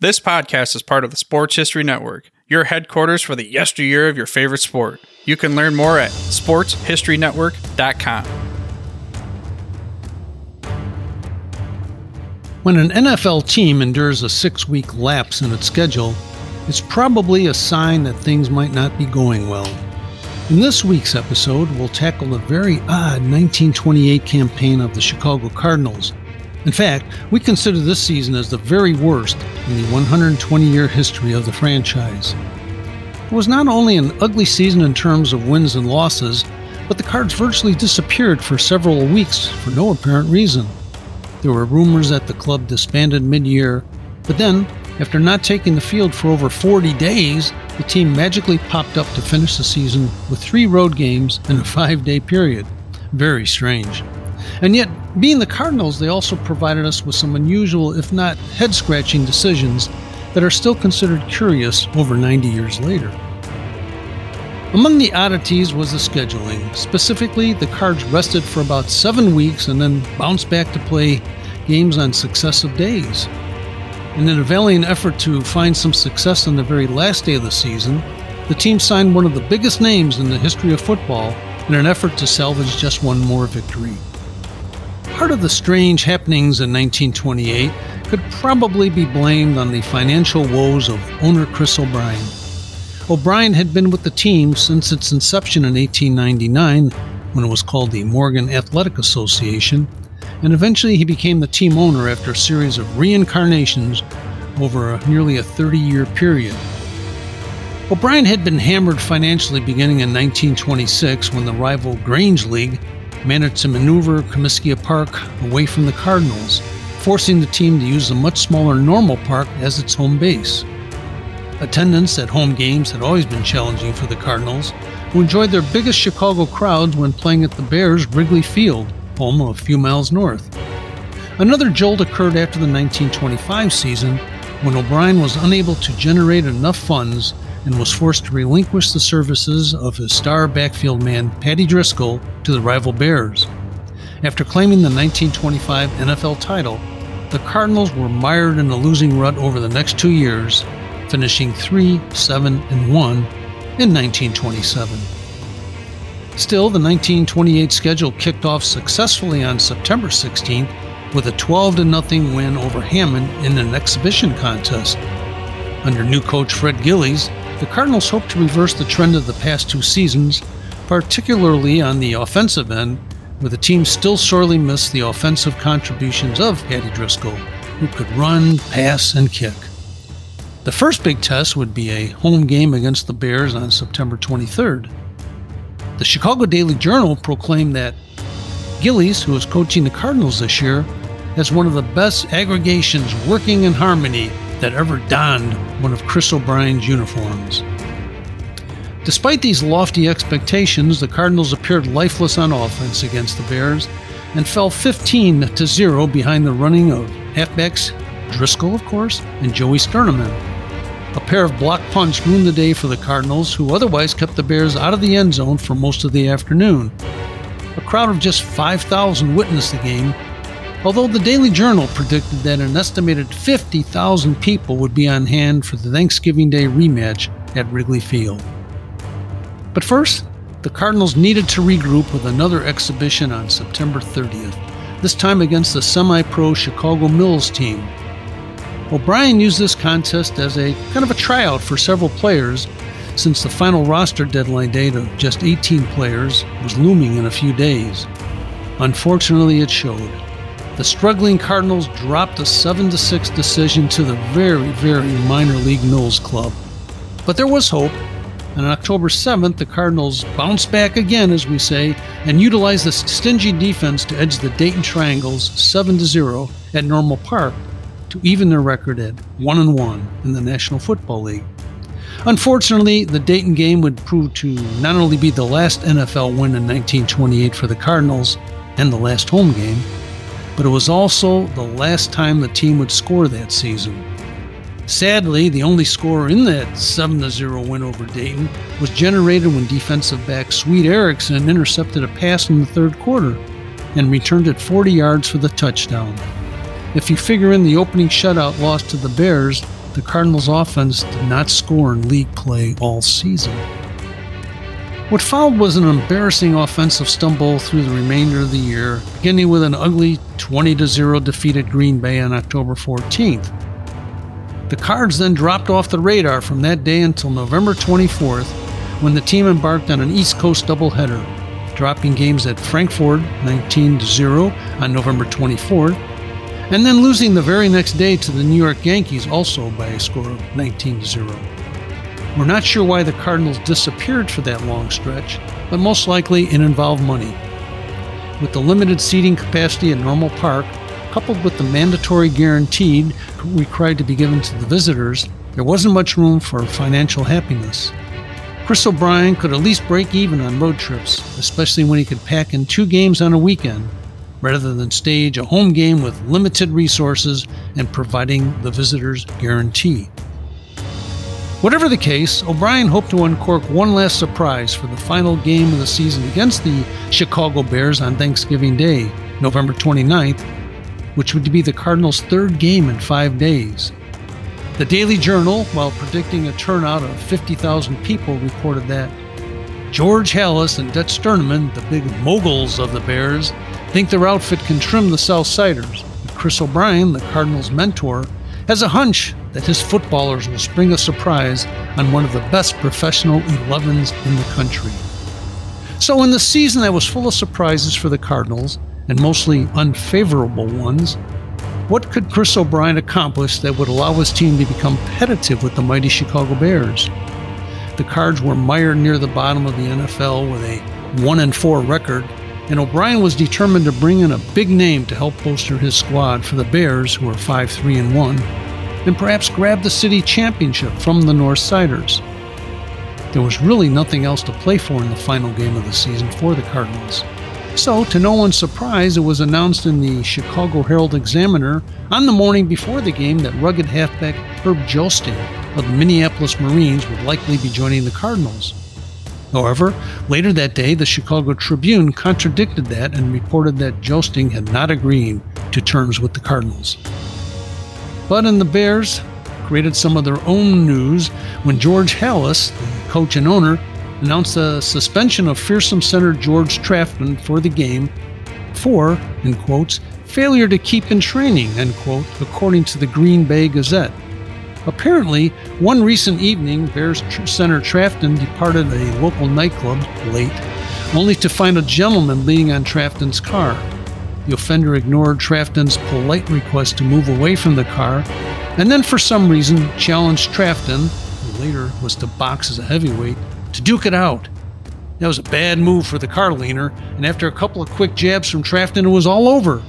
This podcast is part of the Sports History Network, your headquarters for the yesteryear of your favorite sport. You can learn more at sportshistorynetwork.com. When an NFL team endures a six week lapse in its schedule, it's probably a sign that things might not be going well. In this week's episode, we'll tackle the very odd 1928 campaign of the Chicago Cardinals in fact, we consider this season as the very worst in the 120 year history of the franchise. It was not only an ugly season in terms of wins and losses, but the Cards virtually disappeared for several weeks for no apparent reason. There were rumors that the club disbanded mid year, but then, after not taking the field for over 40 days, the team magically popped up to finish the season with three road games in a five day period. Very strange. And yet, being the Cardinals, they also provided us with some unusual, if not head scratching decisions that are still considered curious over 90 years later. Among the oddities was the scheduling. Specifically, the Cards rested for about seven weeks and then bounced back to play games on successive days. And in a valiant effort to find some success on the very last day of the season, the team signed one of the biggest names in the history of football in an effort to salvage just one more victory. Part of the strange happenings in 1928 could probably be blamed on the financial woes of owner Chris O'Brien. O'Brien had been with the team since its inception in 1899, when it was called the Morgan Athletic Association, and eventually he became the team owner after a series of reincarnations over a, nearly a 30 year period. O'Brien had been hammered financially beginning in 1926 when the rival Grange League managed to maneuver Comiskey Park away from the Cardinals, forcing the team to use a much smaller Normal Park as its home base. Attendance at home games had always been challenging for the Cardinals, who enjoyed their biggest Chicago crowds when playing at the Bears Wrigley Field, home a few miles north. Another jolt occurred after the 1925 season when O'Brien was unable to generate enough funds and was forced to relinquish the services of his star backfield man Paddy Driscoll to the rival Bears. After claiming the 1925 NFL title, the Cardinals were mired in a losing rut over the next two years, finishing 3 7 and 1 in 1927. Still, the 1928 schedule kicked off successfully on September 16th with a 12 0 win over Hammond in an exhibition contest. Under new coach Fred Gillies, the Cardinals hope to reverse the trend of the past two seasons, particularly on the offensive end, where the team still sorely missed the offensive contributions of Paddy Driscoll, who could run, pass, and kick. The first big test would be a home game against the Bears on September 23rd. The Chicago Daily Journal proclaimed that Gillies, who is coaching the Cardinals this year, has one of the best aggregations working in harmony that ever donned one of Chris O'Brien's uniforms. Despite these lofty expectations, the Cardinals appeared lifeless on offense against the Bears and fell 15 to 0 behind the running of halfbacks Driscoll, of course, and Joey Sternaman. A pair of block punts ruined the day for the Cardinals, who otherwise kept the Bears out of the end zone for most of the afternoon. A crowd of just 5,000 witnessed the game, although the Daily Journal predicted that an estimated 50,000 people would be on hand for the Thanksgiving Day rematch at Wrigley Field. But first, the Cardinals needed to regroup with another exhibition on September 30th, this time against the semi pro Chicago Mills team. O'Brien used this contest as a kind of a tryout for several players since the final roster deadline date of just 18 players was looming in a few days. Unfortunately, it showed the struggling Cardinals dropped a 7 6 decision to the very, very minor league Mills club. But there was hope, and on October 7th, the Cardinals bounced back again, as we say, and utilized the stingy defense to edge the Dayton Triangles 7 0 at Normal Park to even their record at 1 1 in the National Football League. Unfortunately, the Dayton game would prove to not only be the last NFL win in 1928 for the Cardinals and the last home game, but it was also the last time the team would score that season. Sadly, the only score in that 7 0 win over Dayton was generated when defensive back Swede Erickson intercepted a pass in the third quarter and returned it 40 yards for the touchdown. If you figure in the opening shutout loss to the Bears, the Cardinals' offense did not score in league play all season. What followed was an embarrassing offensive stumble through the remainder of the year, beginning with an ugly 20 0 defeat at Green Bay on October 14th. The Cards then dropped off the radar from that day until November 24th, when the team embarked on an East Coast doubleheader, dropping games at Frankford 19 0 on November 24th, and then losing the very next day to the New York Yankees also by a score of 19 0. We're not sure why the Cardinals disappeared for that long stretch, but most likely it involved money. With the limited seating capacity at Normal Park, coupled with the mandatory guaranteed required to be given to the visitors, there wasn't much room for financial happiness. Chris O'Brien could at least break even on road trips, especially when he could pack in two games on a weekend, rather than stage a home game with limited resources and providing the visitors guarantee. Whatever the case, O'Brien hoped to uncork one last surprise for the final game of the season against the Chicago Bears on Thanksgiving Day, November 29th, which would be the Cardinals' third game in five days. The Daily Journal, while predicting a turnout of 50,000 people, reported that George Halas and Dutch Sternaman, the big moguls of the Bears, think their outfit can trim the Southsiders. But Chris O'Brien, the Cardinals' mentor, has a hunch that his footballers will spring a surprise on one of the best professional 11s in the country. So, in the season that was full of surprises for the Cardinals, and mostly unfavorable ones, what could Chris O'Brien accomplish that would allow his team to become competitive with the mighty Chicago Bears? The Cards were mired near the bottom of the NFL with a 1 and 4 record, and O'Brien was determined to bring in a big name to help bolster his squad for the Bears, who are 5 3 and 1 and perhaps grab the city championship from the North Siders. There was really nothing else to play for in the final game of the season for the Cardinals. So, to no one's surprise, it was announced in the Chicago Herald Examiner on the morning before the game that rugged halfback Herb Joesting of the Minneapolis Marines would likely be joining the Cardinals. However, later that day, the Chicago Tribune contradicted that and reported that Joesting had not agreed to terms with the Cardinals. But in the Bears created some of their own news when George Halas, the coach and owner, announced the suspension of fearsome center George Trafton for the game for, in quotes, failure to keep in training, end quote, according to the Green Bay Gazette. Apparently, one recent evening, Bears center Trafton departed a local nightclub late, only to find a gentleman leaning on Trafton's car. The offender ignored Trafton's polite request to move away from the car, and then for some reason challenged Trafton, who later was to box as a heavyweight, to duke it out. That was a bad move for the car leaner, and after a couple of quick jabs from Trafton, it was all over.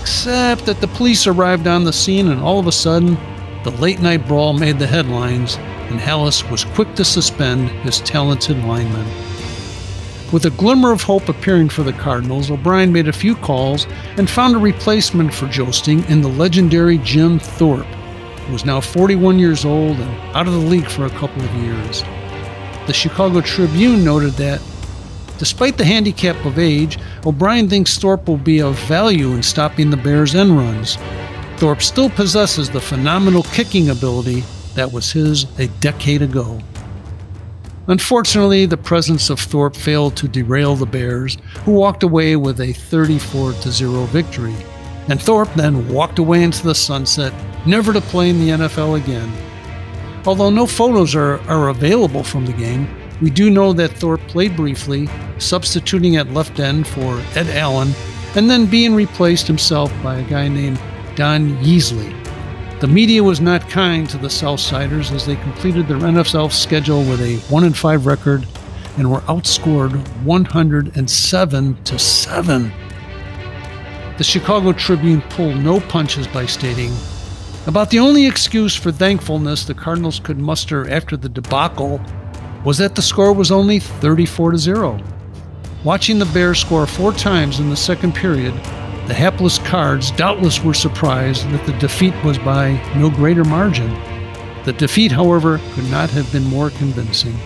Except that the police arrived on the scene, and all of a sudden, the late night brawl made the headlines, and Halas was quick to suspend his talented lineman. With a glimmer of hope appearing for the Cardinals, O'Brien made a few calls and found a replacement for Joesting in the legendary Jim Thorpe, who was now 41 years old and out of the league for a couple of years. The Chicago Tribune noted that, despite the handicap of age, O'Brien thinks Thorpe will be of value in stopping the Bears' end runs. Thorpe still possesses the phenomenal kicking ability that was his a decade ago. Unfortunately, the presence of Thorpe failed to derail the Bears, who walked away with a 34 0 victory. And Thorpe then walked away into the sunset, never to play in the NFL again. Although no photos are, are available from the game, we do know that Thorpe played briefly, substituting at left end for Ed Allen, and then being replaced himself by a guy named Don Yeasley. The media was not kind to the Southsiders as they completed their NFL schedule with a 1 5 record and were outscored 107 to 7. The Chicago Tribune pulled no punches by stating, about the only excuse for thankfulness the Cardinals could muster after the debacle was that the score was only 34 to 0. Watching the Bears score four times in the second period the hapless Cards doubtless were surprised that the defeat was by no greater margin. The defeat, however, could not have been more convincing.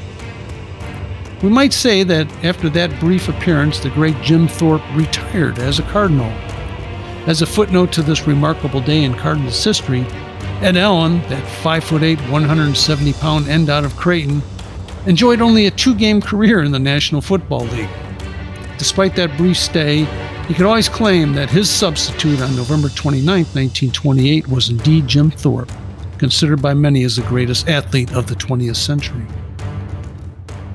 We might say that after that brief appearance, the great Jim Thorpe retired as a Cardinal. As a footnote to this remarkable day in Cardinals history, Ed Allen, that 5'8, 170 pound end out of Creighton, enjoyed only a two game career in the National Football League. Despite that brief stay, he could always claim that his substitute on November 29, 1928, was indeed Jim Thorpe, considered by many as the greatest athlete of the 20th century.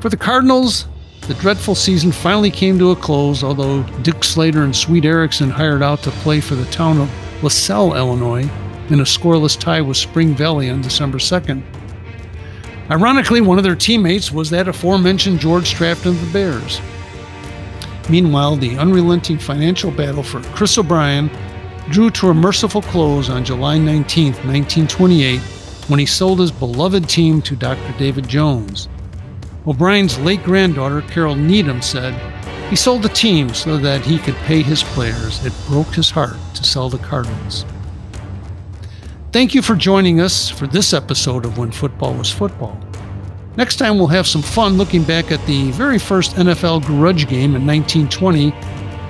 For the Cardinals, the dreadful season finally came to a close, although Duke Slater and Swede Erickson hired out to play for the town of LaSalle, Illinois, in a scoreless tie with Spring Valley on December 2nd. Ironically, one of their teammates was that aforementioned George Trafton of the Bears. Meanwhile, the unrelenting financial battle for Chris O'Brien drew to a merciful close on July 19, 1928, when he sold his beloved team to Dr. David Jones. O'Brien's late granddaughter, Carol Needham, said, He sold the team so that he could pay his players. It broke his heart to sell the Cardinals. Thank you for joining us for this episode of When Football Was Football. Next time, we'll have some fun looking back at the very first NFL grudge game in 1920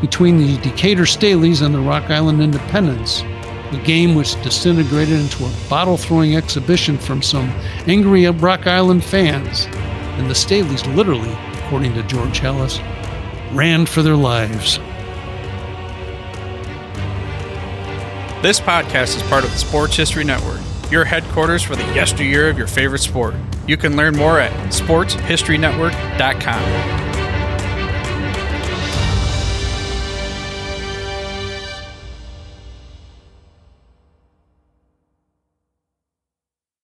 between the Decatur Staleys and the Rock Island Independents, a game which disintegrated into a bottle throwing exhibition from some angry Rock Island fans and the Staleys literally, according to George Halas, ran for their lives. This podcast is part of the Sports History Network, your headquarters for the yesteryear of your favorite sport. You can learn more at sportshistorynetwork.com.